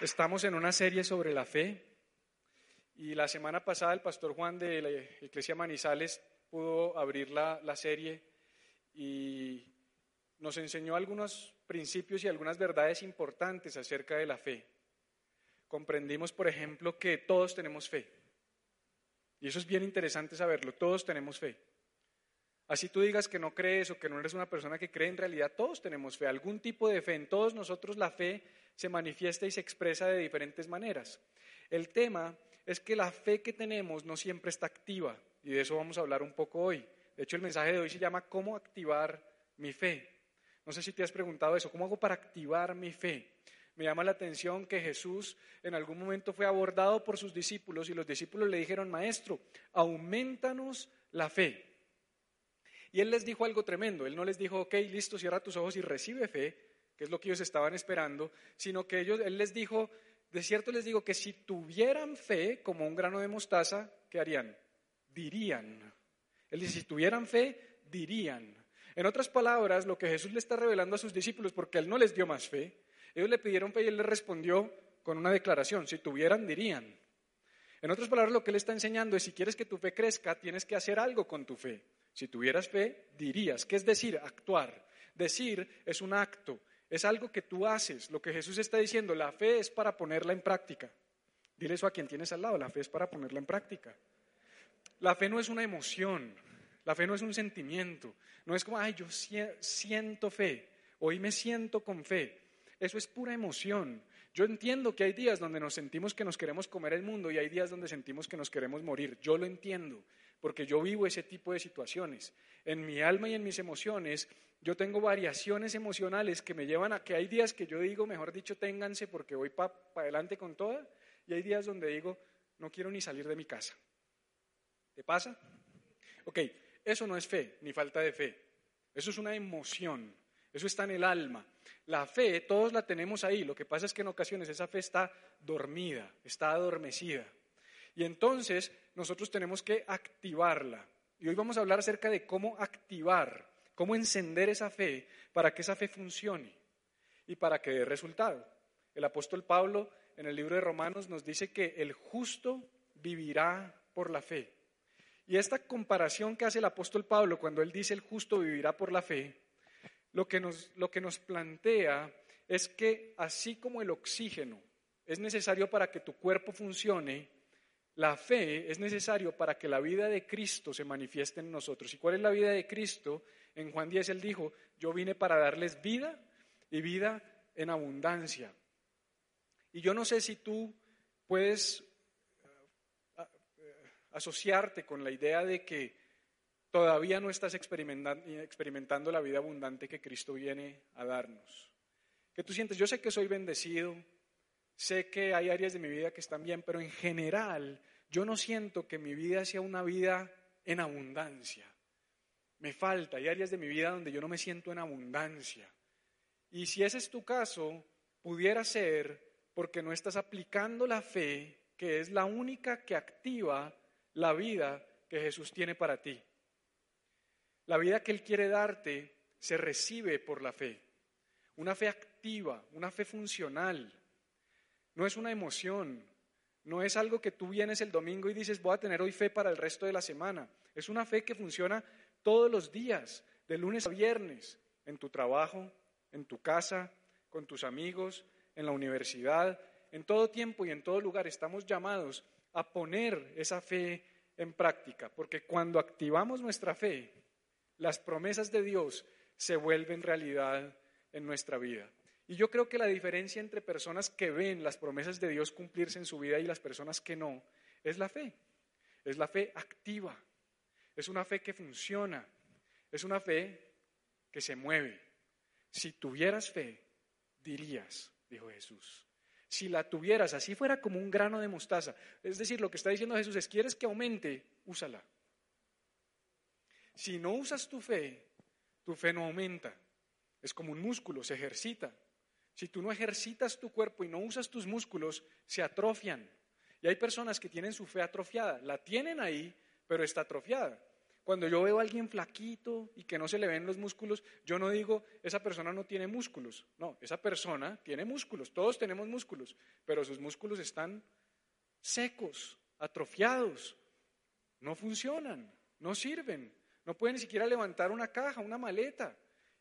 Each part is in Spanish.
Estamos en una serie sobre la fe y la semana pasada el pastor Juan de la Iglesia Manizales pudo abrir la, la, serie y nos enseñó algunos principios y algunas verdades importantes acerca de la fe. Comprendimos, por ejemplo, que todos tenemos fe. Y eso es bien interesante saberlo, todos tenemos fe. Así tú digas que no crees o que no eres una persona que cree, en realidad todos tenemos fe, algún tipo de fe. En todos nosotros la fe se manifiesta y se expresa de diferentes maneras. El tema es que la fe que tenemos no siempre está activa y de eso vamos a hablar un poco hoy. De hecho, el mensaje de hoy se llama ¿Cómo activar mi fe? No sé si te has preguntado eso, ¿cómo hago para activar mi fe? Me llama la atención que Jesús en algún momento fue abordado por sus discípulos y los discípulos le dijeron, Maestro, aumentanos la fe. Y él les dijo algo tremendo, él no les dijo, ok, listo, cierra tus ojos y recibe fe, que es lo que ellos estaban esperando, sino que ellos, él les dijo, de cierto les digo que si tuvieran fe como un grano de mostaza, ¿qué harían? Dirían. Él dice, si tuvieran fe, dirían. En otras palabras, lo que Jesús le está revelando a sus discípulos, porque él no les dio más fe, ellos le pidieron fe y él les respondió con una declaración, si tuvieran, dirían. En otras palabras, lo que él está enseñando es, si quieres que tu fe crezca, tienes que hacer algo con tu fe. Si tuvieras fe, dirías. ¿Qué es decir? Actuar. Decir es un acto, es algo que tú haces. Lo que Jesús está diciendo, la fe es para ponerla en práctica. Dile eso a quien tienes al lado, la fe es para ponerla en práctica. La fe no es una emoción, la fe no es un sentimiento, no es como, ay, yo siento fe, hoy me siento con fe. Eso es pura emoción. Yo entiendo que hay días donde nos sentimos que nos queremos comer el mundo y hay días donde sentimos que nos queremos morir. Yo lo entiendo, porque yo vivo ese tipo de situaciones. En mi alma y en mis emociones yo tengo variaciones emocionales que me llevan a que hay días que yo digo, mejor dicho, ténganse porque voy para adelante con toda, y hay días donde digo, no quiero ni salir de mi casa. ¿Te pasa? Ok, eso no es fe, ni falta de fe. Eso es una emoción, eso está en el alma. La fe, todos la tenemos ahí, lo que pasa es que en ocasiones esa fe está dormida, está adormecida. Y entonces nosotros tenemos que activarla. Y hoy vamos a hablar acerca de cómo activar cómo encender esa fe para que esa fe funcione y para que dé resultado. El apóstol Pablo en el libro de Romanos nos dice que el justo vivirá por la fe. Y esta comparación que hace el apóstol Pablo cuando él dice el justo vivirá por la fe, lo que nos, lo que nos plantea es que así como el oxígeno es necesario para que tu cuerpo funcione, la fe es necesario para que la vida de Cristo se manifieste en nosotros. ¿Y cuál es la vida de Cristo? En Juan 10 él dijo, yo vine para darles vida y vida en abundancia. Y yo no sé si tú puedes eh, asociarte con la idea de que todavía no estás experimentando, experimentando la vida abundante que Cristo viene a darnos. Que tú sientes, yo sé que soy bendecido, sé que hay áreas de mi vida que están bien, pero en general yo no siento que mi vida sea una vida en abundancia me falta, hay áreas de mi vida donde yo no me siento en abundancia. Y si ese es tu caso, pudiera ser porque no estás aplicando la fe, que es la única que activa la vida que Jesús tiene para ti. La vida que Él quiere darte se recibe por la fe. Una fe activa, una fe funcional. No es una emoción, no es algo que tú vienes el domingo y dices, voy a tener hoy fe para el resto de la semana. Es una fe que funciona todos los días, de lunes a viernes, en tu trabajo, en tu casa, con tus amigos, en la universidad, en todo tiempo y en todo lugar estamos llamados a poner esa fe en práctica, porque cuando activamos nuestra fe, las promesas de Dios se vuelven realidad en nuestra vida. Y yo creo que la diferencia entre personas que ven las promesas de Dios cumplirse en su vida y las personas que no, es la fe. Es la fe activa. Es una fe que funciona. Es una fe que se mueve. Si tuvieras fe, dirías, dijo Jesús. Si la tuvieras, así fuera como un grano de mostaza. Es decir, lo que está diciendo Jesús es, ¿quieres que aumente? Úsala. Si no usas tu fe, tu fe no aumenta. Es como un músculo, se ejercita. Si tú no ejercitas tu cuerpo y no usas tus músculos, se atrofian. Y hay personas que tienen su fe atrofiada. La tienen ahí, pero está atrofiada. Cuando yo veo a alguien flaquito y que no se le ven los músculos, yo no digo, esa persona no tiene músculos. No, esa persona tiene músculos, todos tenemos músculos, pero sus músculos están secos, atrofiados, no funcionan, no sirven, no pueden ni siquiera levantar una caja, una maleta.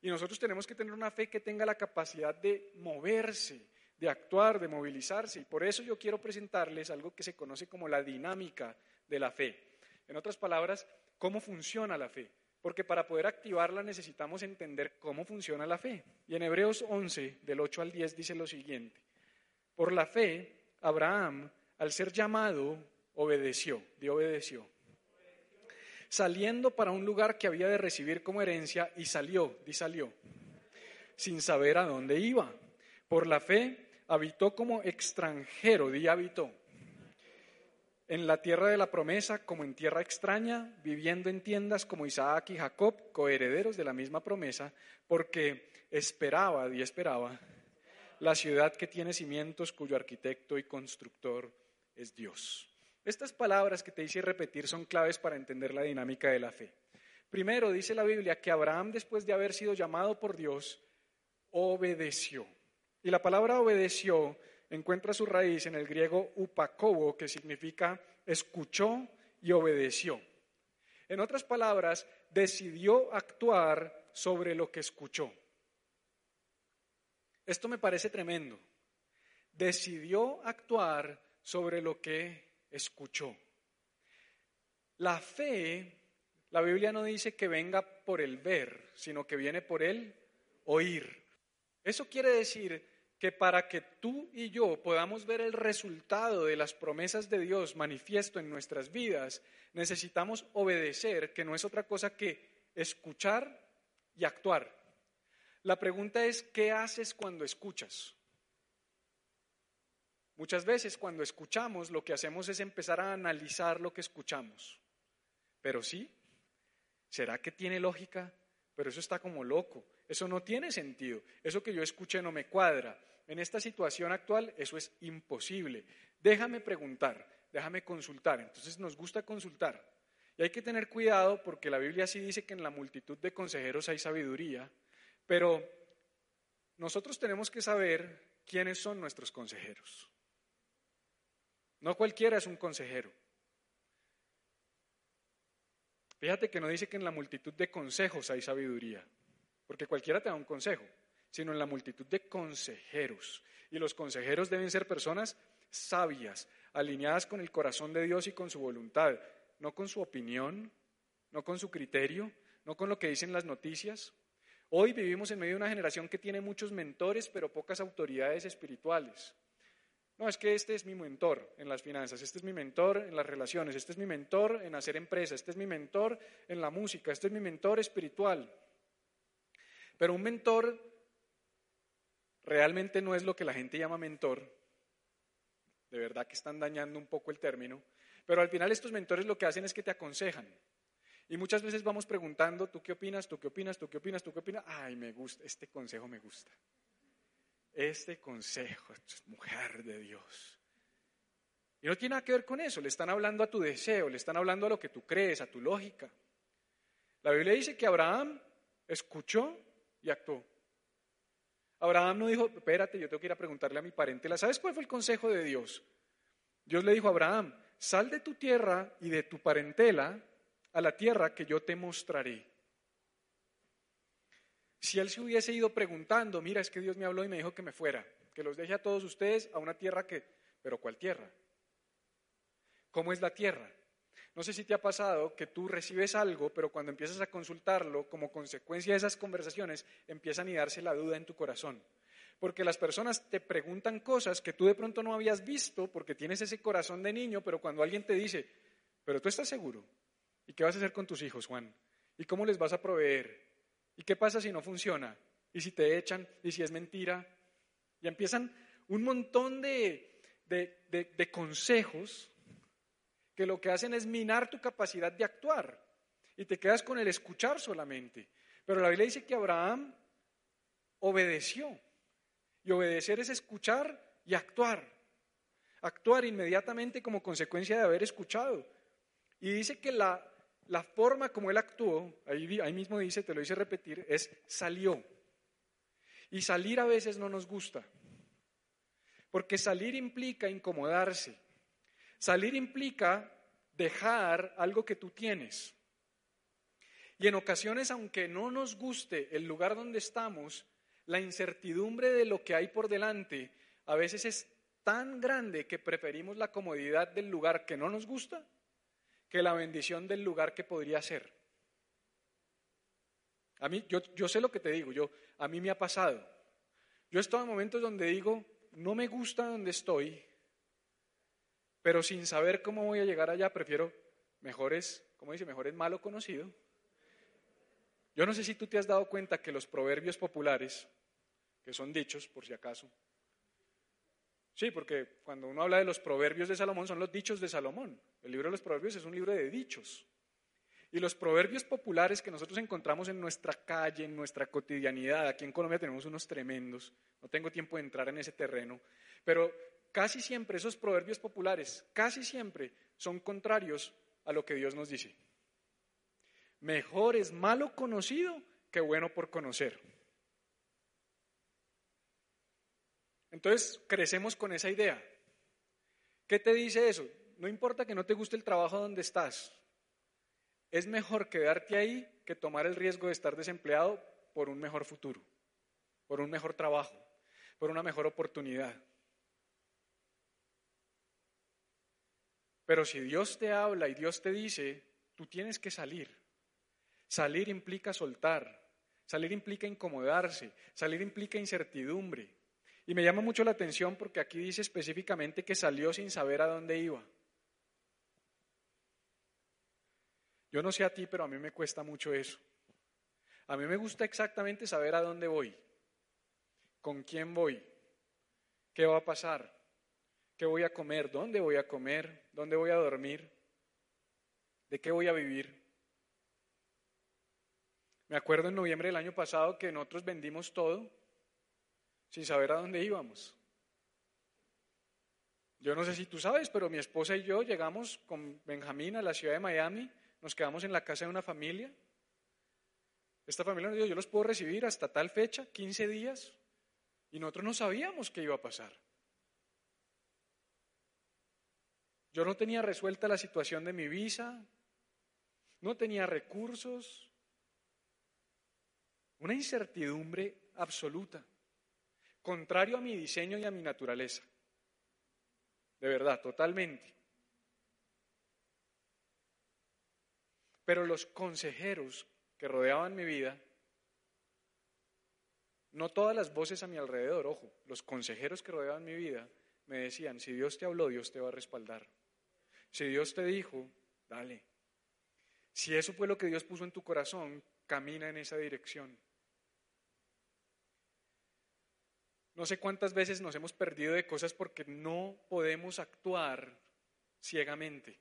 Y nosotros tenemos que tener una fe que tenga la capacidad de moverse, de actuar, de movilizarse. Y por eso yo quiero presentarles algo que se conoce como la dinámica de la fe. En otras palabras, cómo funciona la fe. Porque para poder activarla necesitamos entender cómo funciona la fe. Y en Hebreos 11, del 8 al 10, dice lo siguiente. Por la fe, Abraham, al ser llamado, obedeció, dio obedeció. Saliendo para un lugar que había de recibir como herencia y salió, di salió, sin saber a dónde iba. Por la fe, habitó como extranjero, di habitó en la tierra de la promesa como en tierra extraña, viviendo en tiendas como Isaac y Jacob, coherederos de la misma promesa, porque esperaba y esperaba la ciudad que tiene cimientos, cuyo arquitecto y constructor es Dios. Estas palabras que te hice repetir son claves para entender la dinámica de la fe. Primero, dice la Biblia que Abraham, después de haber sido llamado por Dios, obedeció. Y la palabra obedeció encuentra su raíz en el griego upakobo, que significa escuchó y obedeció. En otras palabras, decidió actuar sobre lo que escuchó. Esto me parece tremendo. Decidió actuar sobre lo que escuchó. La fe, la Biblia no dice que venga por el ver, sino que viene por el oír. Eso quiere decir que para que tú y yo podamos ver el resultado de las promesas de Dios manifiesto en nuestras vidas, necesitamos obedecer, que no es otra cosa que escuchar y actuar. La pregunta es, ¿qué haces cuando escuchas? Muchas veces cuando escuchamos lo que hacemos es empezar a analizar lo que escuchamos. Pero sí, ¿será que tiene lógica? Pero eso está como loco. Eso no tiene sentido. Eso que yo escuché no me cuadra. En esta situación actual eso es imposible. Déjame preguntar, déjame consultar. Entonces nos gusta consultar. Y hay que tener cuidado porque la Biblia sí dice que en la multitud de consejeros hay sabiduría, pero nosotros tenemos que saber quiénes son nuestros consejeros. No cualquiera es un consejero. Fíjate que no dice que en la multitud de consejos hay sabiduría. Porque cualquiera te da un consejo, sino en la multitud de consejeros. Y los consejeros deben ser personas sabias, alineadas con el corazón de Dios y con su voluntad, no con su opinión, no con su criterio, no con lo que dicen las noticias. Hoy vivimos en medio de una generación que tiene muchos mentores, pero pocas autoridades espirituales. No, es que este es mi mentor en las finanzas, este es mi mentor en las relaciones, este es mi mentor en hacer empresa, este es mi mentor en la música, este es mi mentor espiritual. Pero un mentor realmente no es lo que la gente llama mentor. De verdad que están dañando un poco el término. Pero al final estos mentores lo que hacen es que te aconsejan. Y muchas veces vamos preguntando, ¿tú qué opinas? ¿Tú qué opinas? ¿Tú qué opinas? ¿Tú qué opinas? Ay, me gusta, este consejo me gusta. Este consejo, mujer de Dios. Y no tiene nada que ver con eso, le están hablando a tu deseo, le están hablando a lo que tú crees, a tu lógica. La Biblia dice que Abraham escuchó y actuó. Abraham no dijo, espérate, yo tengo que ir a preguntarle a mi parentela. ¿Sabes cuál fue el consejo de Dios? Dios le dijo a Abraham, sal de tu tierra y de tu parentela a la tierra que yo te mostraré. Si él se hubiese ido preguntando, mira, es que Dios me habló y me dijo que me fuera, que los deje a todos ustedes a una tierra que, pero ¿cuál tierra? ¿Cómo es la tierra? No sé si te ha pasado que tú recibes algo, pero cuando empiezas a consultarlo, como consecuencia de esas conversaciones, empieza a anidarse la duda en tu corazón. Porque las personas te preguntan cosas que tú de pronto no habías visto porque tienes ese corazón de niño, pero cuando alguien te dice, pero tú estás seguro, ¿y qué vas a hacer con tus hijos, Juan? ¿Y cómo les vas a proveer? ¿Y qué pasa si no funciona? ¿Y si te echan? ¿Y si es mentira? Y empiezan un montón de, de consejos que lo que hacen es minar tu capacidad de actuar y te quedas con el escuchar solamente. Pero la Biblia dice que Abraham obedeció. Y obedecer es escuchar y actuar. Actuar inmediatamente como consecuencia de haber escuchado. Y dice que la, la forma como él actuó, ahí, mismo dice, te lo hice repetir, es salió. Y salir a veces no nos gusta, porque salir implica incomodarse. Salir implica dejar algo que tú tienes. Y en ocasiones, aunque no nos guste el lugar donde estamos, la incertidumbre de lo que hay por delante a veces es tan grande que preferimos la comodidad del lugar que no nos gusta que la bendición del lugar que podría ser. A mí, yo, yo sé lo que te digo, yo, a mí me ha pasado. Yo he estado en momentos donde digo, no me gusta donde estoy, pero sin saber cómo voy a llegar allá, prefiero mejores, como dice, mejor es malo conocido. Yo no sé si tú te has dado cuenta que los proverbios populares, que son dichos, por si acaso, Sí, porque cuando uno habla de los proverbios de Salomón, son los dichos de Salomón. El libro de los proverbios es un libro de dichos. Y los proverbios populares que nosotros encontramos en nuestra calle, en nuestra cotidianidad, aquí en Colombia tenemos unos tremendos, no tengo tiempo de entrar en ese terreno, pero casi siempre esos proverbios populares, casi siempre son contrarios a lo que Dios nos dice. Mejor es malo conocido que bueno por conocer. Entonces crecemos con esa idea. ¿Qué te dice eso? No importa que no te guste el trabajo donde estás. Es mejor quedarte ahí que tomar el riesgo de estar desempleado por un mejor futuro, por un mejor trabajo, por una mejor oportunidad. Pero si Dios te habla y Dios te dice, tú tienes que salir. Salir implica soltar, salir implica incomodarse, salir implica incertidumbre, y me llama mucho la atención porque aquí dice específicamente que salió sin saber a dónde iba. Yo no sé a ti, pero a mí me cuesta mucho eso. A mí me gusta exactamente saber a dónde voy, con quién voy, qué va a pasar, qué voy a comer, dónde voy a comer, dónde voy a dormir, de qué voy a vivir. Me acuerdo en noviembre del año pasado que nosotros vendimos todo sin saber a dónde íbamos. Yo no sé si tú sabes, pero mi esposa y yo llegamos con Benjamín a la ciudad de Miami, nos quedamos en la casa de una familia. Esta familia nos dijo, yo los puedo recibir hasta tal fecha, 15 días, y nosotros no sabíamos qué iba a pasar. Yo no tenía resuelta la situación de mi visa, no tenía recursos, una incertidumbre absoluta contrario a mi diseño y a mi naturaleza. De verdad, totalmente. Pero los consejeros que rodeaban mi vida, no todas las voces a mi alrededor, ojo, los consejeros que rodeaban mi vida me decían, si Dios te habló, Dios te va a respaldar. Si Dios te dijo, dale. Si eso fue lo que Dios puso en tu corazón, camina en esa dirección. No sé cuántas veces nos hemos perdido de cosas porque no podemos actuar ciegamente.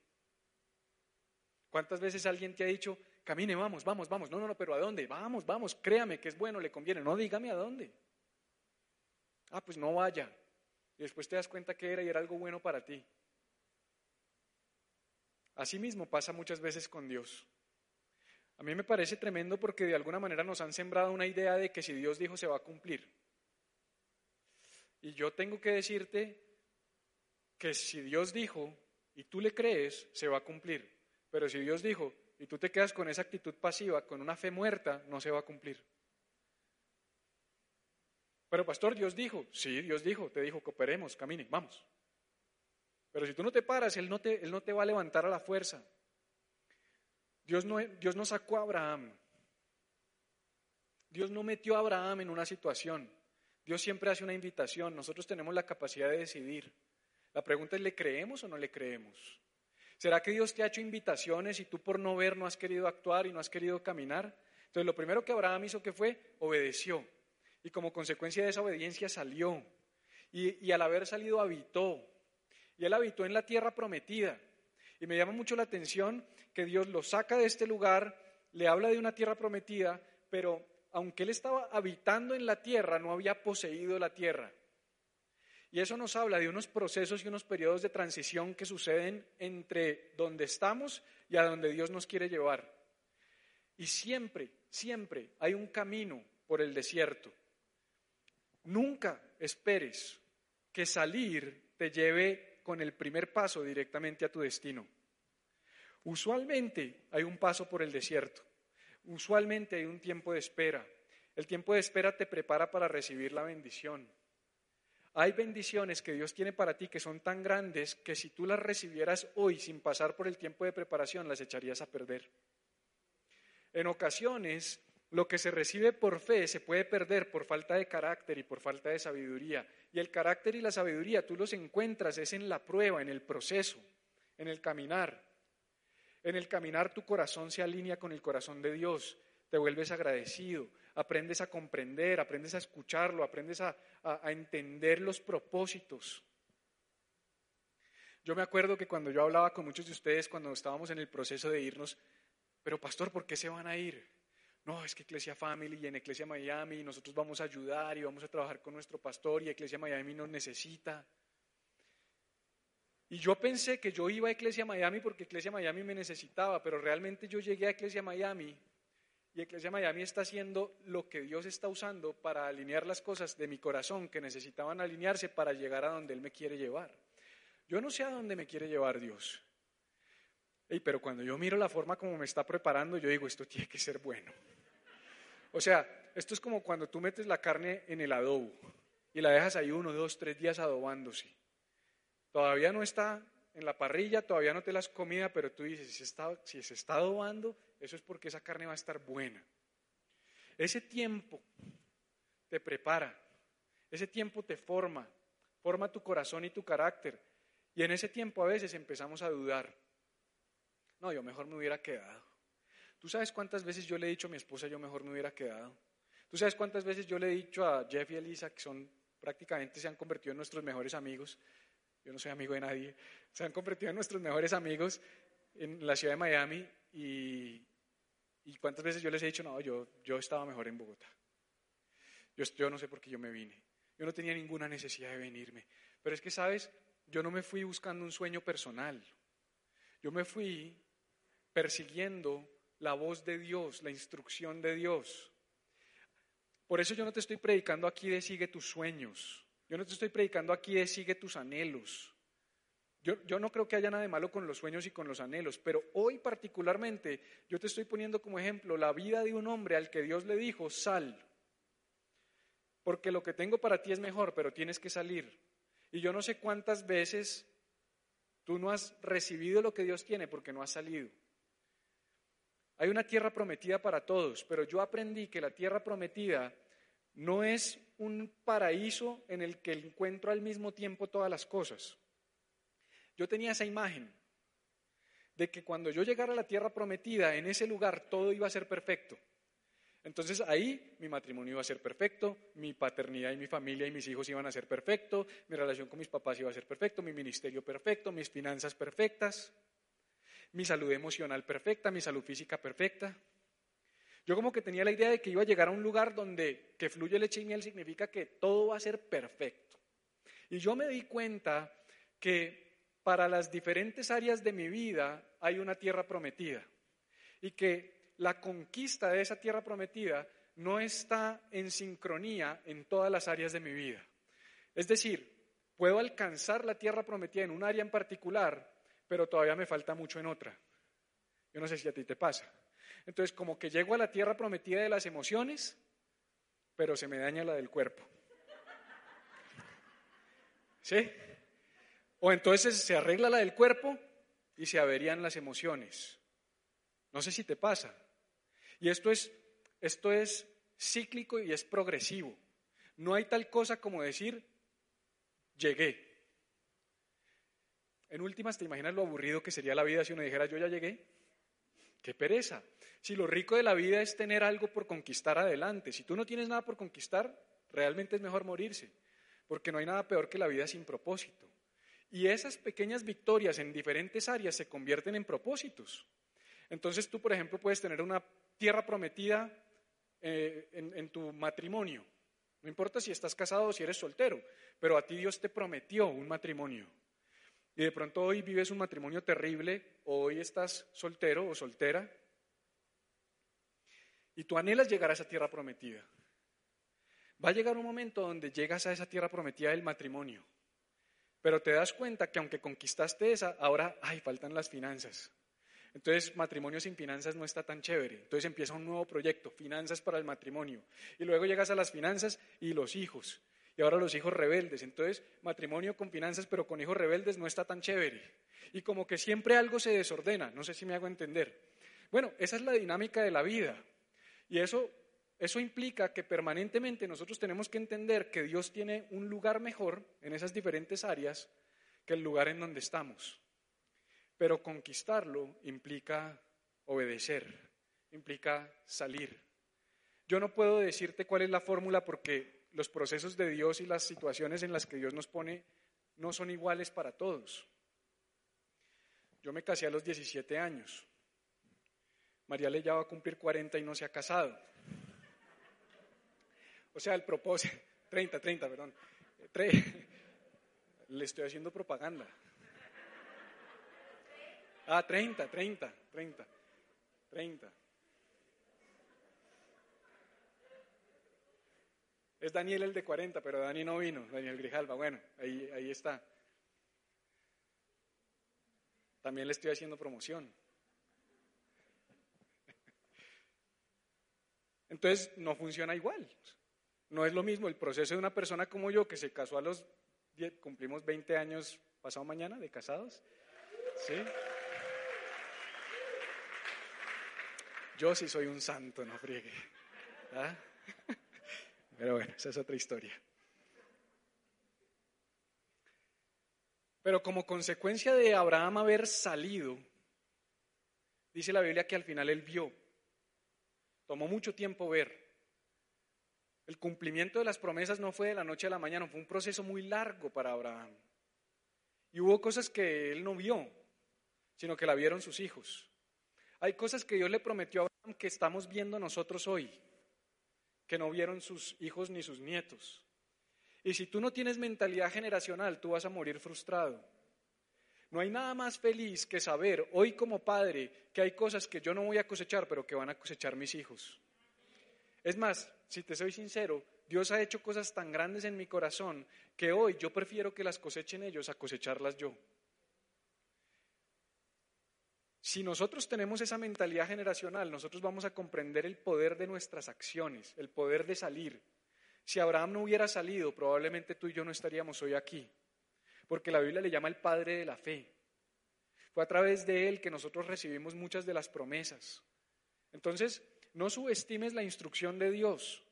¿Cuántas veces alguien te ha dicho, camine, vamos, vamos, vamos? No, no, no, pero ¿a dónde? Vamos, vamos, créame que es bueno, le conviene. No, dígame a dónde. Ah, pues no vaya. Y después te das cuenta que era y era algo bueno para ti. Así mismo pasa muchas veces con Dios. A mí me parece tremendo porque de alguna manera nos han sembrado una idea de que si Dios dijo se va a cumplir. Y yo tengo que decirte que si Dios dijo y tú le crees, se va a cumplir. Pero si Dios dijo y tú te quedas con esa actitud pasiva, con una fe muerta, no se va a cumplir. Pero pastor, Dios dijo, sí, Dios dijo, te dijo, cooperemos, camine, vamos. Pero si tú no te paras, Él no te, él no te va a levantar a la fuerza. Dios no, Dios no sacó a Abraham. Dios no metió a Abraham en una situación. Dios siempre hace una invitación, nosotros tenemos la capacidad de decidir. La pregunta es, ¿le creemos o no le creemos? ¿Será que Dios te ha hecho invitaciones y tú por no ver no has querido actuar y no has querido caminar? Entonces lo primero que Abraham hizo que fue obedeció y como consecuencia de esa obediencia salió y, y al haber salido habitó y él habitó en la tierra prometida. Y me llama mucho la atención que Dios lo saca de este lugar, le habla de una tierra prometida, pero aunque él estaba habitando en la tierra, no había poseído la tierra. Y eso nos habla de unos procesos y unos periodos de transición que suceden entre donde estamos y a donde Dios nos quiere llevar. Y siempre, siempre hay un camino por el desierto. Nunca esperes que salir te lleve con el primer paso directamente a tu destino. Usualmente hay un paso por el desierto. Usualmente hay un tiempo de espera. El tiempo de espera te prepara para recibir la bendición. Hay bendiciones que Dios tiene para ti que son tan grandes que si tú las recibieras hoy sin pasar por el tiempo de preparación, las echarías a perder. En ocasiones, lo que se recibe por fe se puede perder por falta de carácter y por falta de sabiduría. Y el carácter y la sabiduría tú los encuentras es en la prueba, en el proceso, en el caminar. En el caminar tu corazón se alinea con el corazón de Dios, te vuelves agradecido, aprendes a comprender, aprendes a escucharlo, aprendes a, entender los propósitos. Yo me acuerdo que cuando yo hablaba con muchos de ustedes, cuando estábamos en el proceso de irnos, pero pastor, ¿por qué se van a ir? No, es que Iglesia Family y en Iglesia Miami nosotros vamos a ayudar y vamos a trabajar con nuestro pastor y Iglesia Miami nos necesita. Y yo pensé que yo iba a Iglesia Miami porque Iglesia Miami me necesitaba, pero realmente yo llegué a Iglesia Miami y Iglesia Miami está haciendo lo que Dios está usando para alinear las cosas de mi corazón que necesitaban alinearse para llegar a donde Él me quiere llevar. Yo no sé a dónde me quiere llevar Dios. pero cuando yo miro la forma como me está preparando, yo digo, esto tiene que ser bueno. O sea, esto es como cuando tú metes la carne en el adobo y la dejas ahí uno, dos, tres días adobándose. Todavía no está en la parrilla, todavía no te las comida, pero tú dices, si se, está, si se está adobando, eso es porque esa carne va a estar buena. Ese tiempo te prepara, ese tiempo te forma, forma tu corazón y tu carácter. Y en ese tiempo a veces empezamos a dudar. No, yo mejor me hubiera quedado. ¿Tú sabes cuántas veces yo le he dicho a mi esposa, yo mejor me hubiera quedado? ¿Tú sabes cuántas veces yo le he dicho a Jeff y Elisa, que son prácticamente se han convertido en nuestros mejores amigos, yo no soy amigo de nadie, se han convertido en nuestros mejores amigos en la ciudad de Miami y, cuántas veces yo les he dicho, no, yo, yo estaba mejor en Bogotá. Yo, yo no sé por qué yo me vine. Yo no tenía ninguna necesidad de venirme. Pero es que, ¿sabes? Yo no me fui buscando un sueño personal. Yo me fui persiguiendo la voz de Dios, la instrucción de Dios. Por eso yo no te estoy predicando aquí de sigue tus sueños. Yo no te estoy predicando aquí de sigue tus anhelos. Yo, yo, no creo que haya nada de malo con los sueños y con los anhelos, pero hoy particularmente yo te estoy poniendo como ejemplo la vida de un hombre al que Dios le dijo, sal, porque lo que tengo para ti es mejor, pero tienes que salir. Y yo no sé cuántas veces tú no has recibido lo que Dios tiene porque no has salido. Hay una tierra prometida para todos, pero yo aprendí que la tierra prometida no es un paraíso en el que encuentro al mismo tiempo todas las cosas. Yo tenía esa imagen de que cuando yo llegara a la tierra prometida, en ese lugar todo iba a ser perfecto. Entonces ahí mi matrimonio iba a ser perfecto, mi paternidad y mi familia y mis hijos iban a ser perfecto, mi relación con mis papás iba a ser perfecto, mi ministerio perfecto, mis finanzas perfectas, mi salud emocional perfecta, mi salud física perfecta. Yo como que tenía la idea de que iba a llegar a un lugar donde que fluye leche y miel significa que todo va a ser perfecto. Y yo me di cuenta que para las diferentes áreas de mi vida hay una tierra prometida y que la conquista de esa tierra prometida no está en sincronía en todas las áreas de mi vida. Es decir, puedo alcanzar la tierra prometida en un área en particular, pero todavía me falta mucho en otra. Yo no sé si a ti te pasa. Entonces, como que llego a la tierra prometida de las emociones, pero se me daña la del cuerpo. ¿Sí? O entonces se arregla la del cuerpo y se averían las emociones. No sé si te pasa. Y esto es, esto es cíclico y es progresivo. No hay tal cosa como decir, llegué. En últimas, ¿te imaginas lo aburrido que sería la vida si uno dijera, yo ya llegué? Qué pereza. Si lo rico de la vida es tener algo por conquistar adelante, si tú no tienes nada por conquistar, realmente es mejor morirse, porque no hay nada peor que la vida sin propósito. Y esas pequeñas victorias en diferentes áreas se convierten en propósitos. Entonces tú, por ejemplo, puedes tener una tierra prometida eh, en, tu matrimonio, No importa si estás casado o si eres soltero, pero a ti Dios te prometió un matrimonio. Y de pronto hoy vives un matrimonio terrible, o hoy estás soltero o soltera, y tú anhelas llegar a esa tierra prometida. Va a llegar un momento donde llegas a esa tierra prometida del matrimonio, pero te das cuenta que aunque conquistaste esa, ahora, ay, faltan las finanzas. Entonces, matrimonio sin finanzas no está tan chévere. Entonces empieza un nuevo proyecto, finanzas para el matrimonio. Y luego llegas a las finanzas y los hijos. Y ahora los hijos rebeldes. Entonces, matrimonio con finanzas pero con hijos rebeldes no está tan chévere. Y como que siempre algo se desordena. No sé si me hago entender. Bueno, esa es la dinámica de la vida. Y eso, eso implica que permanentemente nosotros tenemos que entender que Dios tiene un lugar mejor en esas diferentes áreas que el lugar en donde estamos. Pero conquistarlo implica obedecer, implica salir. Yo no puedo decirte cuál es la fórmula porque los procesos de Dios y las situaciones en las que Dios nos pone no son iguales para todos. Yo me casé a los 17 años. María le ya va a cumplir 40 y no se ha casado. O sea, el propósito, 30, 30, perdón. Le estoy haciendo propaganda. Ah, 30, 30, 30, 30. Es Daniel el de 40, pero Dani no vino, Daniel Grijalva. Bueno, ahí, ahí está. También le estoy haciendo promoción. Entonces, no funciona igual. No es lo mismo el proceso de una persona como yo que se casó a los 10, cumplimos 20 años pasado mañana de casados. ¿Sí? Yo sí soy un santo, no friegue. ¿Ah? Pero bueno, esa es otra historia. Pero como consecuencia de Abraham haber salido, dice la Biblia que al final él vio. Tomó mucho tiempo ver. El cumplimiento de las promesas no fue de la noche a la mañana, fue un proceso muy largo para Abraham. Y hubo cosas que él no vio, sino que la vieron sus hijos. Hay cosas que Dios le prometió a Abraham que estamos viendo nosotros hoy, que no vieron sus hijos ni sus nietos. Y si tú no tienes mentalidad generacional, tú vas a morir frustrado. No hay nada más feliz que saber hoy como padre que hay cosas que yo no voy a cosechar, pero que van a cosechar mis hijos. Es más, si te soy sincero, Dios ha hecho cosas tan grandes en mi corazón que hoy yo prefiero que las cosechen ellos a cosecharlas yo. Si nosotros tenemos esa mentalidad generacional, nosotros vamos a comprender el poder de nuestras acciones, el poder de salir. Si Abraham no hubiera salido, probablemente tú y yo no estaríamos hoy aquí, porque la Biblia le llama el Padre de la Fe. Fue a través de él que nosotros recibimos muchas de las promesas. Entonces, no subestimes la instrucción de Dios.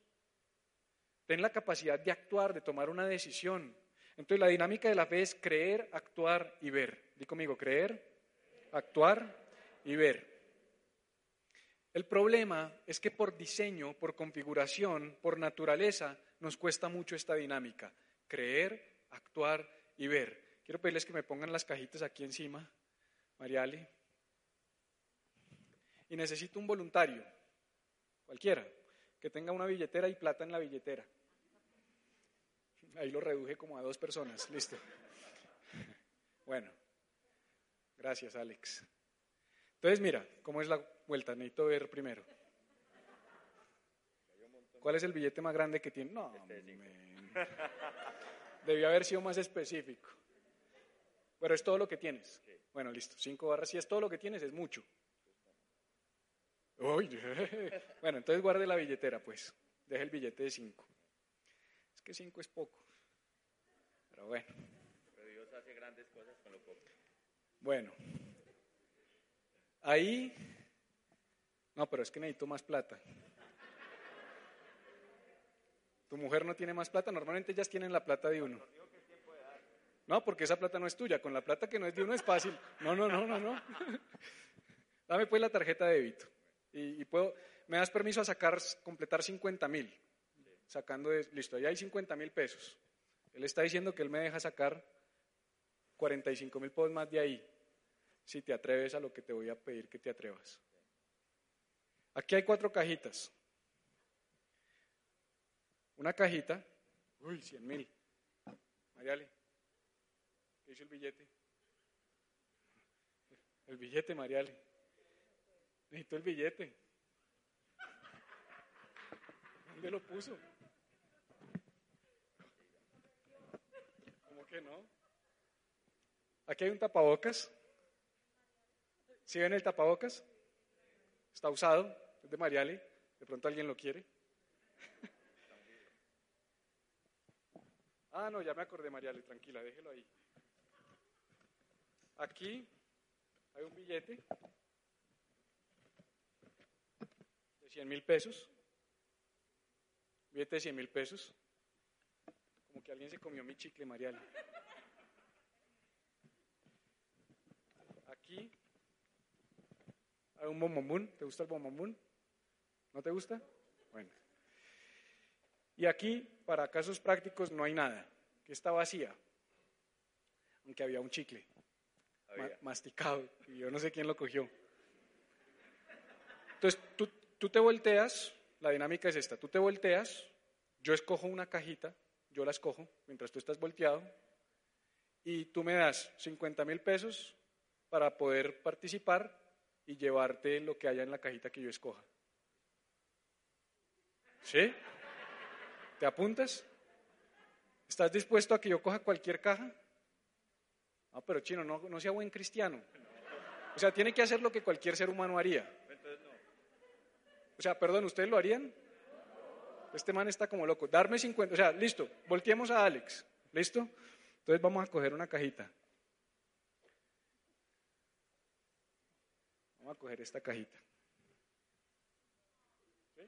Ten la capacidad de actuar, de tomar una decisión. Entonces, la dinámica de la fe es creer, actuar y ver. Di conmigo, creer, actuar y ver. El problema es que por diseño, por configuración, por naturaleza, nos cuesta mucho esta dinámica. Creer, actuar y ver. Quiero pedirles que me pongan las cajitas aquí encima, Mariale. Y necesito un voluntario, cualquiera, que tenga una billetera y plata en la billetera. Ahí lo reduje como a dos personas, listo. Bueno, gracias Alex. Entonces, mira, ¿cómo es la vuelta? Necesito ver primero. ¿Cuál es el billete más grande que tiene? No, debió haber sido más específico. Pero es todo lo que tienes. Bueno, listo. Cinco barras. Si es todo lo que tienes, es mucho. bueno, entonces guarde la billetera, pues. Deje el billete de cinco. Es que cinco es poco. Pero bueno. Pero Dios hace grandes cosas con lo poco. Bueno, Ahí, no, pero es que necesito más plata. Tu mujer no tiene más plata, normalmente ellas tienen la plata de uno. No, porque esa plata no es tuya, con la plata que no es de uno es fácil. No, no, no, no, no. Dame pues la tarjeta de débito. Y, puedo, me das permiso a sacar, completar 50 mil. Sacando de, listo, ahí hay 50 mil pesos. Él está diciendo que él me deja sacar 45 mil pesos más de ahí si te atreves a lo que te voy a pedir que te atrevas. Aquí hay cuatro cajitas. una cajita. Uy, 100 mil. Mariale, ¿qué hizo el billete? El billete, Mariale. Necesito el billete. ¿Dónde lo puso? ¿Cómo que no? Aquí hay un tapabocas. ¿Sí ven el tapabocas? Está usado, es de Mariale. De pronto alguien lo quiere. Ah, no, ya me acordé, Mariale, tranquila, déjelo ahí. Aquí hay un billete de 100 mil pesos. Billete de 100 mil pesos. Como que alguien se comió mi chicle, Mariale. Aquí un bombomún. ¿Te gusta el bombomún? ¿No te gusta? Bueno. Y aquí, para casos prácticos, no hay nada, que está vacía, aunque había un chicle ma- masticado, y yo no sé quién lo cogió. Entonces, tú, tú te volteas, la dinámica es esta, tú te volteas, yo escojo una cajita, yo la escojo, mientras tú estás volteado, y tú me das 50 mil pesos para poder participar y llevarte lo que haya en la cajita que yo escoja. ¿Sí? ¿Te apuntas? ¿Estás dispuesto a que yo coja cualquier caja? No, pero chino, no, no sea buen cristiano. O sea, tiene que hacer lo que cualquier ser humano haría. O sea, perdón, ¿ustedes lo harían? Este man está como loco. Darme 50. O sea, listo, volteemos a Alex. ¿Listo? Entonces vamos a coger una cajita. Vamos a coger esta cajita. ¿Sí?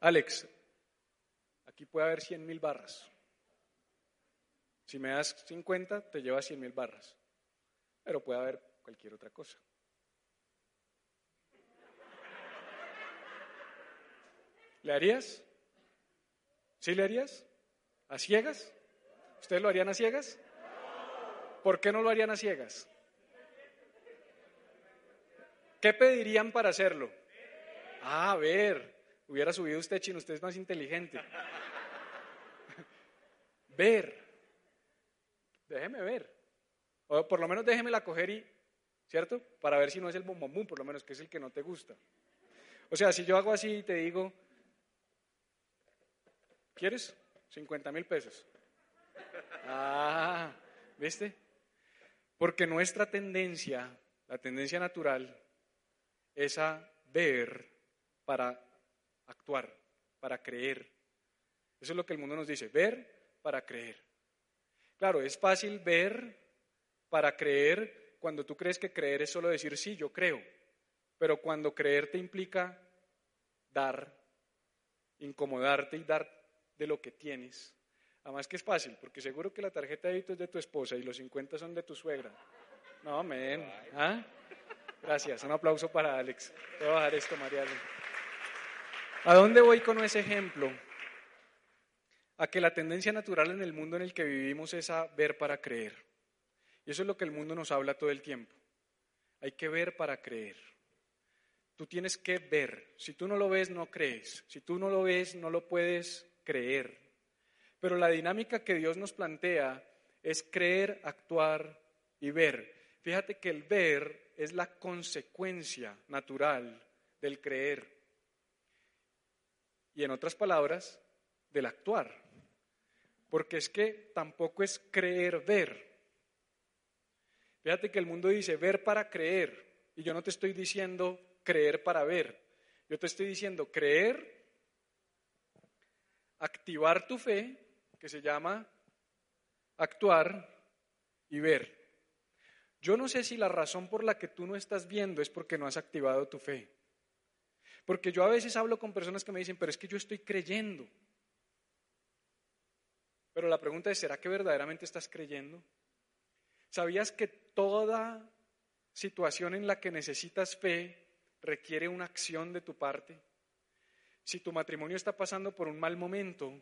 Alex, aquí puede haber 100 mil barras. Si me das 50, te llevas 100 mil barras. Pero puede haber cualquier otra cosa. ¿Le harías? ¿Sí le harías? ¿A ciegas? ¿Ustedes lo harían a ciegas? ¿Por qué no lo harían a ciegas? ¿Qué pedirían para hacerlo? Ah, a ver, hubiera subido usted, chino, usted es más inteligente. ver. Déjeme ver. O por lo menos déjeme la coger y, ¿cierto? Para ver si no es el bombombum, por lo menos, que es el que no te gusta. O sea, si yo hago así y te digo, ¿quieres? 50 mil pesos. Ah, ¿viste? Porque nuestra tendencia, la tendencia natural, es a ver para actuar, para creer. Eso es lo que el mundo nos dice, ver para creer. Claro, es fácil ver para creer cuando tú crees que creer es solo decir sí, yo creo. Pero cuando creer te implica dar, incomodarte y dar de lo que tienes. Además que es fácil, porque seguro que la tarjeta de débito es de tu esposa y los 50 son de tu suegra. No, men. ¿Ah? Gracias. Un aplauso para Alex. Voy a bajar esto, Mariano. ¿A dónde voy con ese ejemplo? A que la tendencia natural en el mundo en el que vivimos es a ver para creer. Y eso es lo que el mundo nos habla todo el tiempo. Hay que ver para creer. Tú tienes que ver. Si tú no lo ves, no crees. Si tú no lo ves, no lo puedes creer. Pero la dinámica que Dios nos plantea es creer, actuar y ver. Fíjate que el ver es la consecuencia natural del creer. Y en otras palabras, del actuar. Porque es que tampoco es creer ver. Fíjate que el mundo dice ver para creer. Y yo no te estoy diciendo creer para ver. Yo te estoy diciendo creer, activar tu fe, que se llama actuar y ver. Yo no sé si la razón por la que tú no estás viendo es porque no has activado tu fe. Porque yo a veces hablo con personas que me dicen, pero es que yo estoy creyendo. Pero la pregunta es, ¿será que verdaderamente estás creyendo? ¿Sabías que toda situación en la que necesitas fe requiere una acción de tu parte? Si tu matrimonio está pasando por un mal momento,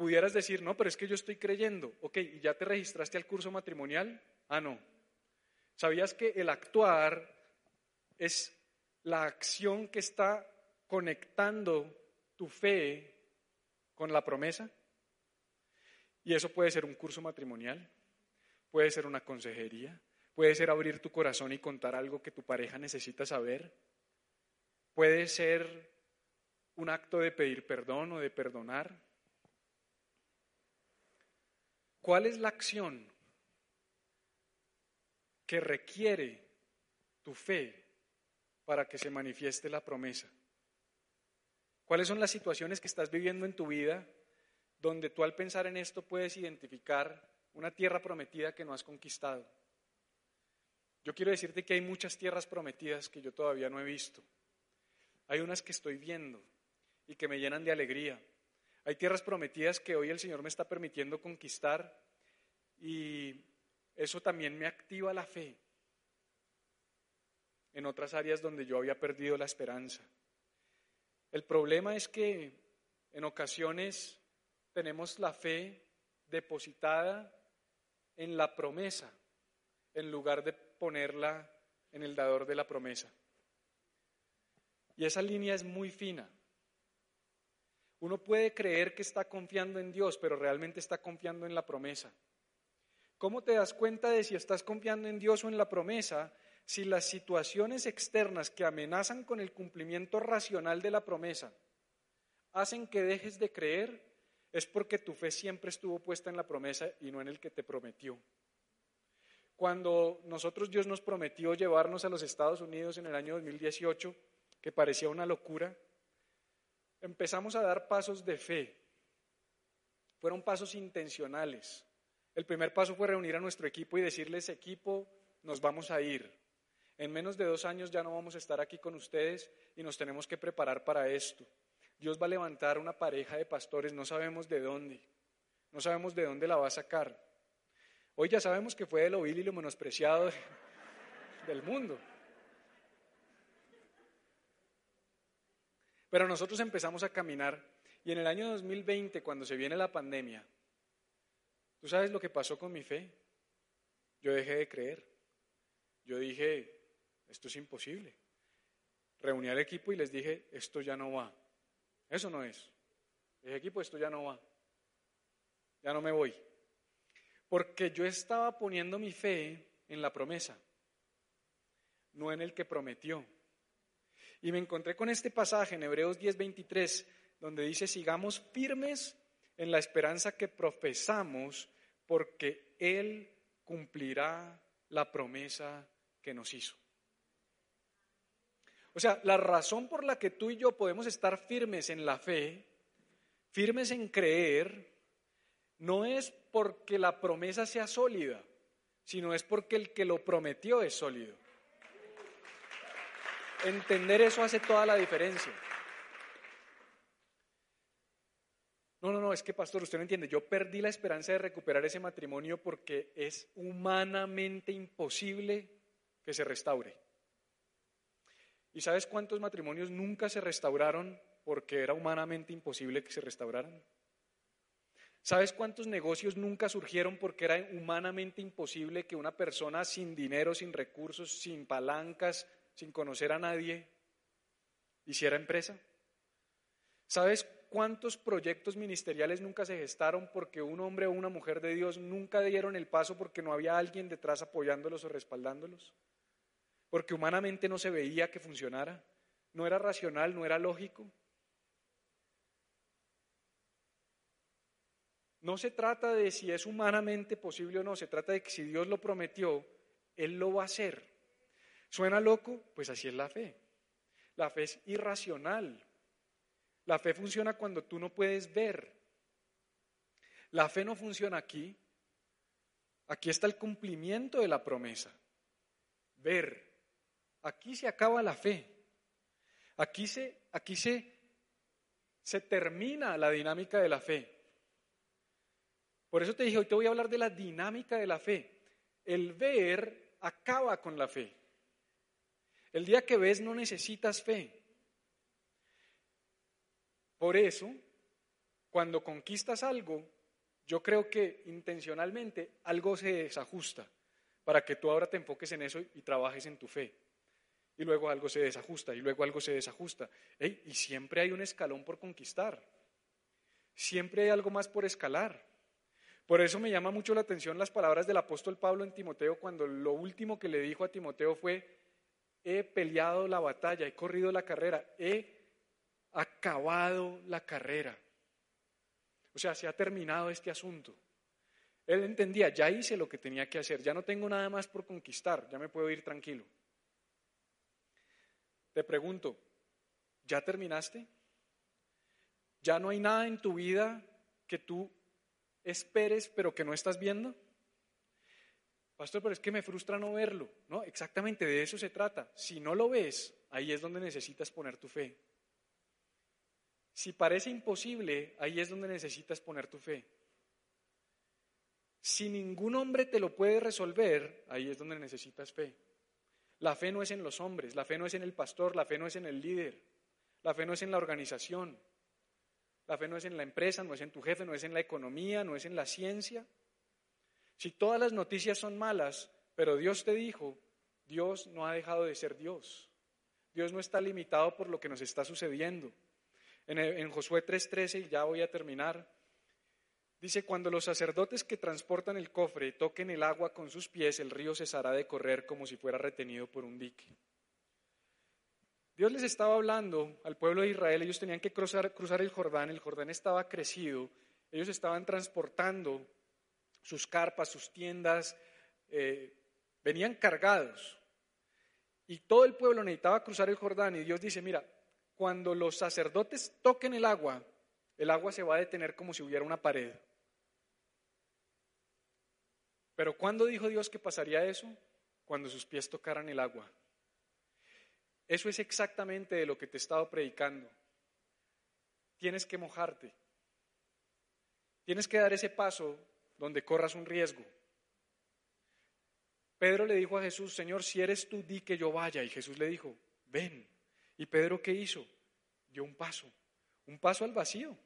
pudieras decir, no, pero es que yo estoy creyendo. Ok, ¿y ya te registraste al curso matrimonial? Ah, no. ¿Sabías que el actuar es la acción que está conectando tu fe con la promesa. Y eso puede ser un curso matrimonial, puede ser una consejería, puede ser abrir tu corazón y contar algo que tu pareja necesita saber, puede ser un acto de pedir perdón o de perdonar. ¿Cuál es la acción que requiere tu fe para que se manifieste la promesa? ¿Cuáles son las situaciones que estás viviendo en tu vida donde tú al pensar en esto puedes identificar una tierra prometida que no has conquistado? Yo quiero decirte que hay muchas tierras prometidas que yo todavía no he visto. Hay unas que estoy viendo y que me llenan de alegría. Hay tierras prometidas que hoy el Señor me está permitiendo conquistar y eso también me activa la fe en otras áreas donde yo había perdido la esperanza. El problema es que en ocasiones tenemos la fe depositada en la promesa en lugar de ponerla en el dador de la promesa. Y esa línea es muy fina. Uno puede creer que está confiando en Dios, pero realmente está confiando en la promesa. ¿Cómo te das cuenta de si estás confiando en Dios o en la promesa si las situaciones externas que amenazan con el cumplimiento racional de la promesa hacen que dejes de creer, es porque tu fe siempre estuvo puesta en la promesa y no en el que te prometió. Cuando nosotros Dios nos prometió llevarnos a los Estados Unidos en el año 2018, que parecía una locura, empezamos a dar pasos de fe. Fueron pasos intencionales. El primer paso fue reunir a nuestro equipo y decirles, equipo, nos vamos a ir. En menos de dos años ya no vamos a estar aquí con ustedes y nos tenemos que preparar para esto. Dios va a levantar una pareja de pastores, no sabemos de dónde, no sabemos de dónde la va a sacar. Hoy ya sabemos que fue de lo vil y lo menospreciado del mundo. Pero nosotros empezamos a caminar y en el año 2020, cuando se viene la pandemia, ¿tú sabes lo que pasó con mi fe? Yo dejé de creer. Yo dije, esto es imposible. Reuní al equipo y les dije, esto ya no va. Eso no es. El equipo, esto ya no va. Ya no me voy. Porque yo estaba poniendo mi fe en la promesa, no en el que prometió. Y me encontré con este pasaje en Hebreos 10:23, donde dice, sigamos firmes en la esperanza que profesamos, porque Él cumplirá la promesa que nos hizo. O sea, la razón por la que tú y yo podemos estar firmes en la fe, firmes en creer, no es porque la promesa sea sólida, sino es porque el que lo prometió es sólido. Entender eso hace toda la diferencia. No, no, no, es que pastor, usted no entiende. Yo perdí la esperanza de recuperar ese matrimonio porque es humanamente imposible que se restaure. ¿Y sabes cuántos matrimonios nunca se restauraron porque era humanamente imposible que se restauraran? ¿Sabes cuántos negocios nunca surgieron porque era humanamente imposible que una persona sin dinero, sin recursos, sin palancas, sin conocer a nadie, hiciera empresa? ¿Sabes cuántos proyectos ministeriales nunca se gestaron porque un hombre o una mujer de Dios nunca dieron el paso porque no había alguien detrás apoyándolos o respaldándolos? porque humanamente no se veía que funcionara, no era racional, no era lógico. No se trata de si es humanamente posible o no, se trata de que si Dios lo prometió, Él lo va a hacer. ¿Suena loco? Pues así es la fe. La fe es irracional. La fe funciona cuando tú no puedes ver. La fe no funciona aquí. Aquí está el cumplimiento de la promesa. Ver. Aquí se acaba la fe. Aquí se, aquí se, se termina la dinámica de la fe. Por eso te dije, hoy te voy a hablar de la dinámica de la fe. El ver acaba con la fe. El día que ves no necesitas fe. Por eso, cuando conquistas algo, yo creo que intencionalmente algo se desajusta para que tú ahora te enfoques en eso y trabajes en tu fe. y luego algo se desajusta, y luego algo se desajusta. y siempre hay un escalón por conquistar. Siempre hay algo más por escalar. Por eso me llama mucho la atención las palabras del apóstol Pablo en Timoteo cuando lo último que le dijo a Timoteo fue, he peleado la batalla, he corrido la carrera, he acabado la carrera. O sea, se ha terminado este asunto. Él entendía, ya hice lo que tenía que hacer, ya no tengo nada más por conquistar, ya me puedo ir tranquilo. Te pregunto, ¿ya terminaste? ¿Ya no hay nada en tu vida que tú esperes pero que no estás viendo? Pastor, pero es que me frustra no verlo. No, exactamente de eso se trata. Si no lo ves, ahí es donde necesitas poner tu fe. Si parece imposible, ahí es donde necesitas poner tu fe. Si ningún hombre te lo puede resolver, ahí es donde necesitas fe. La fe no es en los hombres, la fe no es en el pastor, la fe no es en el líder, la fe no es en la organización, la fe no es en la empresa, no es en tu jefe, no es en la economía, no es en la ciencia. Si todas las noticias son malas, pero Dios te dijo, Dios no ha dejado de ser Dios. Dios no está limitado por lo que nos está sucediendo. En, Josué 3:13, y ya voy a terminar, dice, cuando los sacerdotes que transportan el cofre toquen el agua con sus pies, el río cesará de correr como si fuera retenido por un dique. Dios les estaba hablando al pueblo de Israel, ellos tenían que cruzar, cruzar el Jordán, el Jordán estaba crecido, ellos estaban transportando sus carpas, sus tiendas, eh, venían cargados. Y todo el pueblo necesitaba cruzar el Jordán y Dios dice, mira, cuando los sacerdotes toquen el agua, el agua se va a detener como si hubiera una pared. Pero ¿cuándo dijo Dios que pasaría eso? Cuando sus pies tocaran el agua. Eso es exactamente de lo que te he estado predicando. Tienes que mojarte. Tienes que dar ese paso donde corras un riesgo. Pedro le dijo a Jesús, Señor, si eres tú, di que yo vaya. Y Jesús le dijo, ven. ¿Y Pedro qué hizo? Dio un paso, un paso al vacío.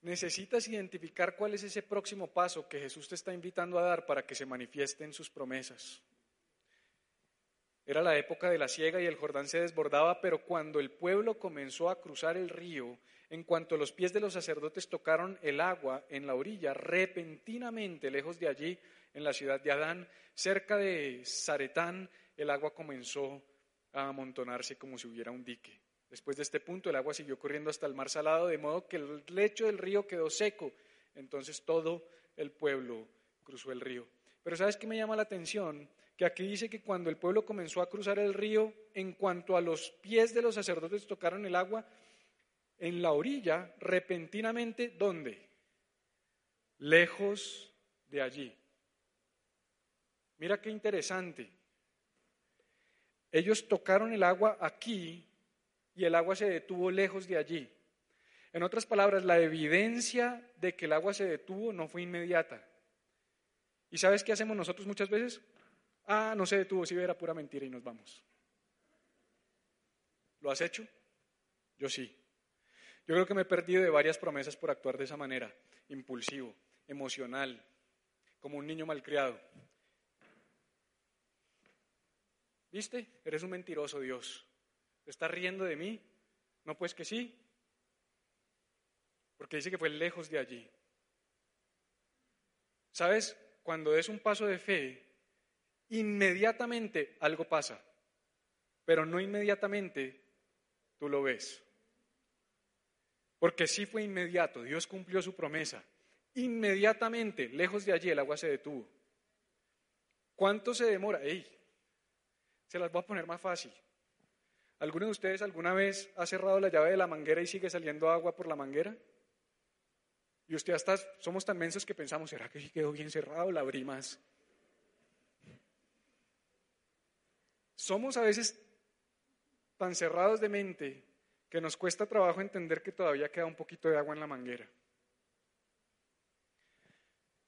Necesitas identificar cuál es ese próximo paso que Jesús te está invitando a dar para que se manifiesten sus promesas. Era la época de la siega y el Jordán se desbordaba, pero cuando el pueblo comenzó a cruzar el río, en cuanto los pies de los sacerdotes tocaron el agua en la orilla, repentinamente, lejos de allí, en la ciudad de Adán, cerca de Zaretán, el agua comenzó a amontonarse como si hubiera un dique. Después de este punto, el agua siguió corriendo hasta el mar salado, de modo que el lecho del río quedó seco. Entonces todo el pueblo cruzó el río. Pero ¿sabes qué me llama la atención? Que aquí dice que cuando el pueblo comenzó a cruzar el río, en cuanto a los pies de los sacerdotes tocaron el agua, en la orilla, repentinamente, ¿dónde? Lejos de allí. Mira qué interesante. Ellos tocaron el agua aquí y el agua se detuvo lejos de allí. En otras palabras, la evidencia de que el agua se detuvo no fue inmediata. ¿Y sabes qué hacemos nosotros muchas veces? Ah, no se detuvo, si era pura mentira y nos vamos. ¿Lo has hecho? Yo sí. Yo creo que me he perdido de varias promesas por actuar de esa manera, impulsivo, emocional, como un niño malcriado. ¿Viste? Eres un mentiroso, Dios. ¿Te estás riendo de mí? No, pues que sí. Porque dice que fue lejos de allí. ¿Sabes? Cuando es un paso de fe, inmediatamente algo pasa, pero no inmediatamente tú lo ves. Porque sí fue inmediato, Dios cumplió su promesa. Inmediatamente, lejos de allí, el agua se detuvo. ¿Cuánto se demora? ¡Ey! Se las voy a poner más fácil. ¿Alguno de ustedes alguna vez ha cerrado la llave de la manguera y sigue saliendo agua por la manguera? Y usted hasta, somos tan mensos que pensamos, ¿será que sí quedó bien cerrado? La abrí más. Somos a veces tan cerrados de mente que nos cuesta trabajo entender que todavía queda un poquito de agua en la manguera.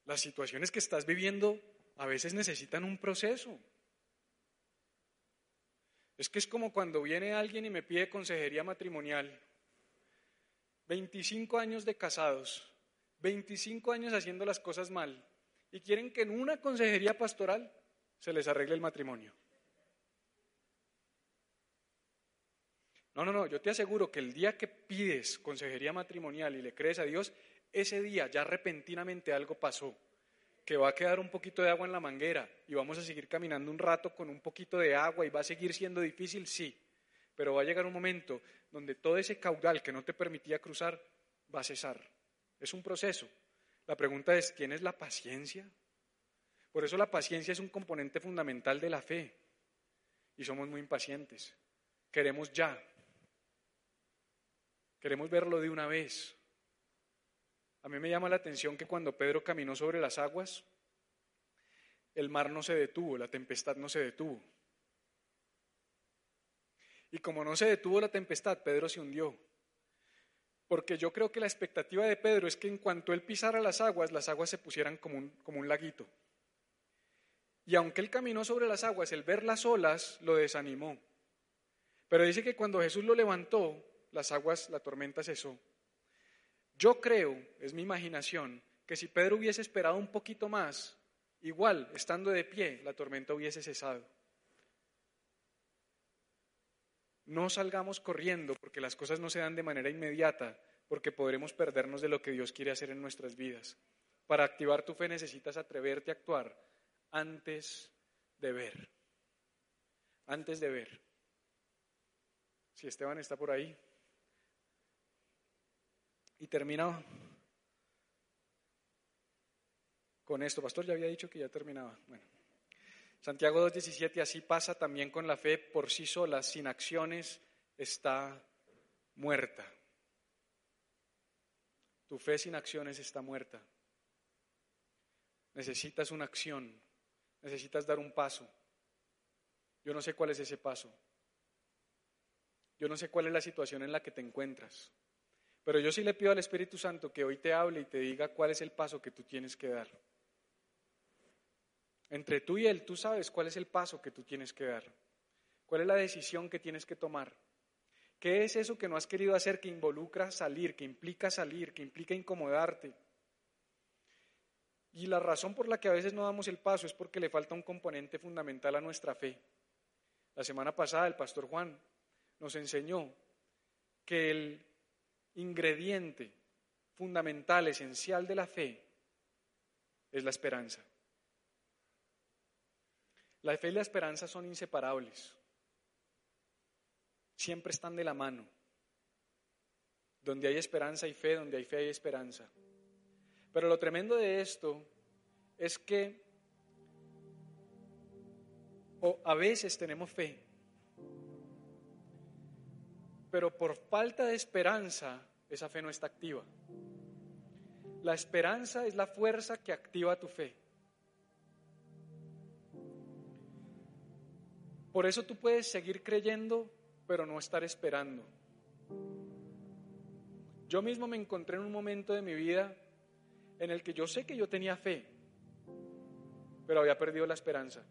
Las situaciones que estás viviendo a veces necesitan un proceso. Es que es como cuando viene alguien y me pide consejería matrimonial. 25 años de casados, 25 años haciendo las cosas mal, y quieren que en una consejería pastoral se les arregle el matrimonio. No, no, no, yo te aseguro que el día que pides consejería matrimonial y le crees a Dios, ese día ya repentinamente algo pasó, que va a quedar un poquito de agua en la manguera y vamos a seguir caminando un rato con un poquito de agua y va a seguir siendo difícil, sí, pero va a llegar un momento donde todo ese caudal que no te permitía cruzar va a cesar. Es un proceso. La pregunta es, ¿quién es la paciencia? Por eso la paciencia es un componente fundamental de la fe y somos muy impacientes. Queremos ya, Queremos verlo de una vez. A mí me llama la atención que cuando Pedro caminó sobre las aguas, el mar no se detuvo, la tempestad no se detuvo. Y como no se detuvo la tempestad, Pedro se hundió. Porque yo creo que la expectativa de Pedro es que en cuanto él pisara las aguas, las aguas se pusieran como un, laguito. Y aunque él caminó sobre las aguas, el ver las olas lo desanimó. Pero dice que cuando Jesús lo levantó, las aguas, la tormenta cesó. Yo creo, es mi imaginación, que si Pedro hubiese esperado un poquito más, igual, estando de pie, la tormenta hubiese cesado. No salgamos corriendo porque las cosas no se dan de manera inmediata, porque podremos perdernos de lo que Dios quiere hacer en nuestras vidas. Para activar tu fe necesitas atreverte a actuar antes de ver. Antes de ver. Si Esteban está por ahí. Y terminaba con esto. Pastor ya había dicho que ya terminaba. Bueno. Santiago 2.17, así pasa también con la fe por sí sola, sin acciones, está muerta. Tu fe sin acciones está muerta. Necesitas una acción, necesitas dar un paso. Yo no sé cuál es ese paso. Yo no sé cuál es la situación en la que te encuentras. Pero yo sí le pido al Espíritu Santo que hoy te hable y te diga cuál es el paso que tú tienes que dar. Entre tú y Él, tú sabes cuál es el paso que tú tienes que dar. ¿Cuál es la decisión que tienes que tomar? ¿Qué es eso que no has querido hacer que involucra salir, que implica salir, que implica incomodarte? Y la razón por la que a veces no damos el paso es porque le falta un componente fundamental a nuestra fe. La semana pasada el pastor Juan nos enseñó que el ingrediente fundamental, esencial de la fe, es la esperanza. La fe y la esperanza son inseparables. Siempre están de la mano. Donde hay esperanza y fe, donde hay fe hay esperanza. Pero lo tremendo de esto es que o a veces tenemos fe, pero por falta de esperanza, esa fe no está activa. La esperanza es la fuerza que activa tu fe. Por eso tú puedes seguir creyendo, pero no estar esperando. Yo mismo me encontré en un momento de mi vida en el que yo sé que yo tenía fe, pero había perdido la esperanza.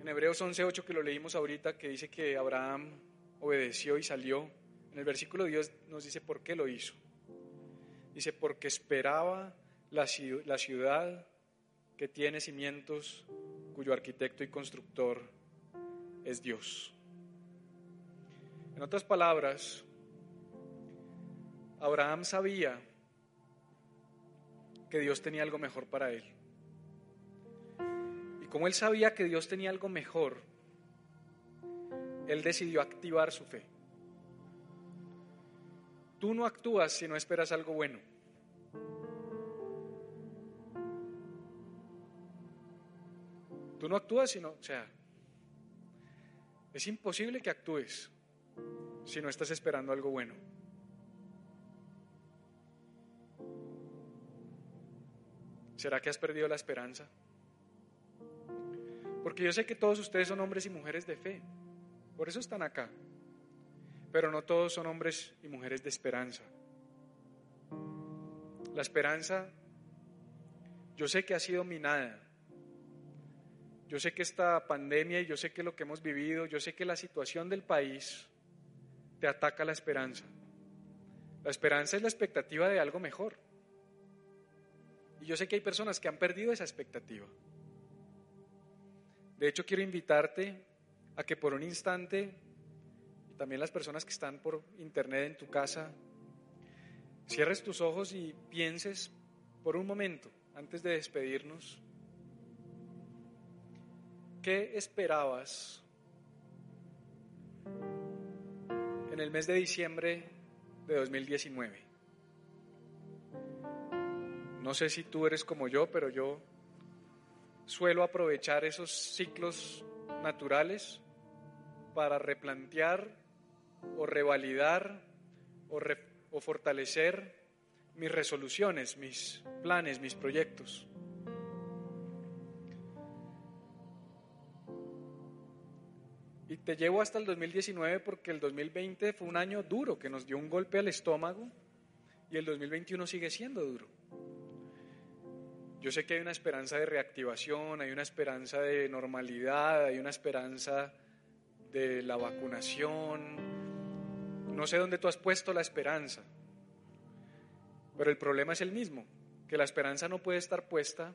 En Hebreos 11:8 que lo leímos ahorita, que dice que Abraham obedeció y salió, en el versículo Dios nos dice por qué lo hizo. Dice, porque esperaba la, la ciudad que tiene cimientos, cuyo arquitecto y constructor es Dios. En otras palabras, Abraham sabía que Dios tenía algo mejor para él como él sabía que Dios tenía algo mejor, él decidió activar su fe. Tú no actúas si no esperas algo bueno. Tú no actúas si no, o sea, es imposible que actúes si no estás esperando algo bueno. ¿Será que has perdido la esperanza? Porque yo sé que todos ustedes son hombres y mujeres de fe. Por eso están acá. Pero no todos son hombres y mujeres de esperanza. La esperanza, yo sé que ha sido minada. Yo sé que esta pandemia y yo sé que lo que hemos vivido, yo sé que la situación del país te ataca la esperanza. La esperanza es la expectativa de algo mejor. yo sé que hay personas que han perdido esa expectativa. De hecho, quiero invitarte a que por un instante, también las personas que están por internet en tu casa, cierres tus ojos y pienses por un momento, antes de despedirnos, ¿qué esperabas en el mes de diciembre de 2019? No sé si tú eres como yo, pero yo suelo aprovechar esos ciclos naturales para replantear o revalidar o, fortalecer mis resoluciones, mis planes, mis proyectos. Y te llevo hasta el 2019 porque el 2020 fue un año duro que nos dio un golpe al estómago y el 2021 sigue siendo duro. Yo sé que hay una esperanza de reactivación, hay una esperanza de normalidad, hay una esperanza de la vacunación. No sé dónde tú has puesto la esperanza, pero el problema es el mismo, que la esperanza no puede estar puesta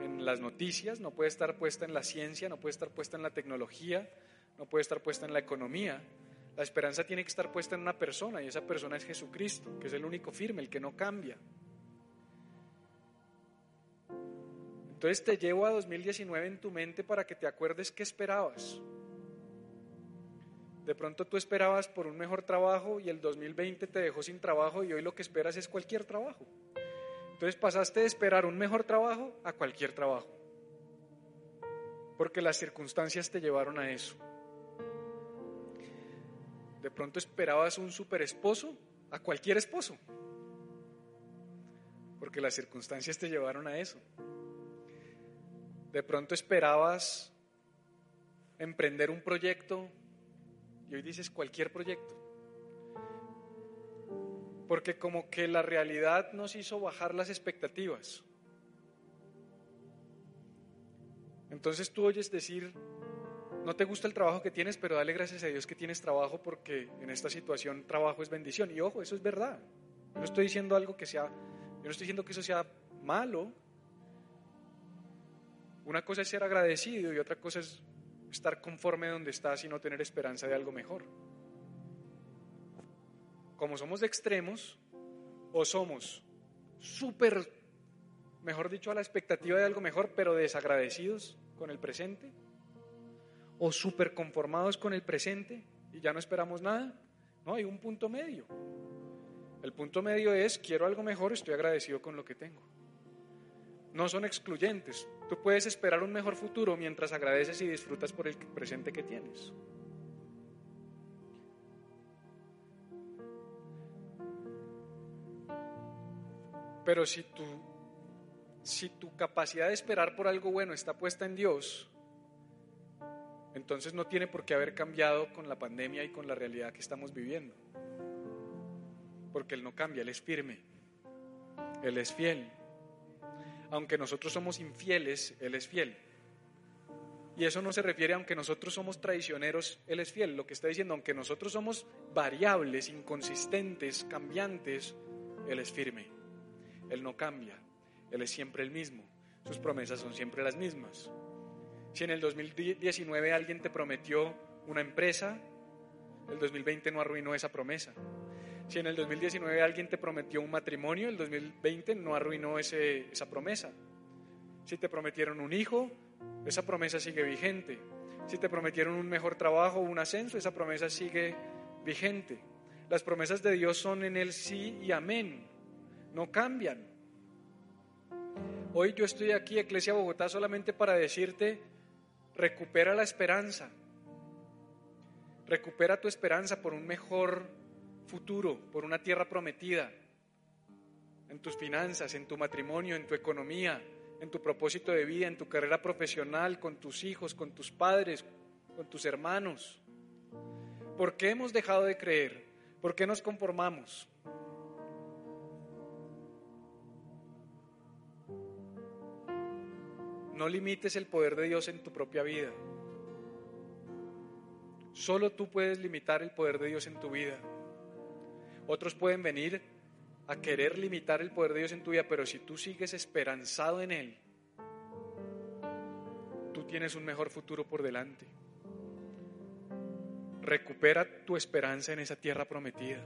en las noticias, no puede estar puesta en la ciencia, no puede estar puesta en la tecnología, no puede estar puesta en la economía. La esperanza tiene que estar puesta en una persona y esa persona es Jesucristo, que es el único firme, el que no cambia. Entonces te llevo a 2019 en tu mente para que te acuerdes qué esperabas. De pronto tú esperabas por un mejor trabajo y el 2020 te dejó sin trabajo y hoy lo que esperas es cualquier trabajo. Entonces pasaste de esperar un mejor trabajo a cualquier trabajo. Porque las circunstancias te llevaron a eso. De pronto esperabas un super esposo a cualquier esposo. Porque las circunstancias te llevaron a eso. De pronto esperabas emprender un proyecto y hoy dices cualquier proyecto. Porque como que la realidad nos hizo bajar las expectativas. Entonces tú oyes decir, no te gusta el trabajo que tienes, pero dale gracias a Dios que tienes trabajo porque en esta situación trabajo es bendición. Y ojo, eso es verdad. no estoy diciendo algo que sea, yo no estoy diciendo que eso sea malo, una cosa es ser agradecido y otra cosa es estar conforme donde estás y no tener esperanza de algo mejor. Como somos extremos, o somos súper, mejor dicho, a la expectativa de algo mejor, pero desagradecidos con el presente, o súper conformados con el presente y ya no esperamos nada. No, hay un punto medio. El punto medio es, quiero algo mejor, estoy agradecido con lo que tengo no son excluyentes. Tú puedes esperar un mejor futuro mientras agradeces y disfrutas por el presente que tienes. Pero si tu, si tu capacidad de esperar por algo bueno está puesta en Dios, entonces no tiene por qué haber cambiado con la pandemia y con la realidad que estamos viviendo. Porque Él no cambia, Él es firme, Él es fiel aunque nosotros somos infieles, Él es fiel. Y eso no se refiere a aunque nosotros somos traicioneros, Él es fiel. Lo que está diciendo, aunque nosotros somos variables, inconsistentes, cambiantes, Él es firme. Él no cambia. Él es siempre el mismo. Sus promesas son siempre las mismas. Si en el 2019 alguien te prometió una empresa, el 2020 no arruinó esa promesa. Si en el 2019 alguien te prometió un matrimonio, el 2020 no arruinó esa promesa. Si te prometieron un hijo, esa promesa sigue vigente. Si te prometieron un mejor trabajo, un ascenso, esa promesa sigue vigente. Las promesas de Dios son en el sí y amén, no cambian. Hoy yo estoy aquí, Iglesia Bogotá, solamente para decirte, recupera la esperanza. Recupera tu esperanza por un mejor futuro, por una tierra prometida, en tus finanzas, en tu matrimonio, en tu economía, en tu propósito de vida, en tu carrera profesional, con tus hijos, con tus padres, con tus hermanos. ¿Por qué hemos dejado de creer? ¿Por qué nos conformamos? No limites el poder de Dios en tu propia vida. Solo tú puedes limitar el poder de Dios en tu vida. Otros pueden venir a querer limitar el poder de Dios en tu vida, pero si tú sigues esperanzado en Él, tú tienes un mejor futuro por delante. Recupera tu esperanza en esa tierra prometida.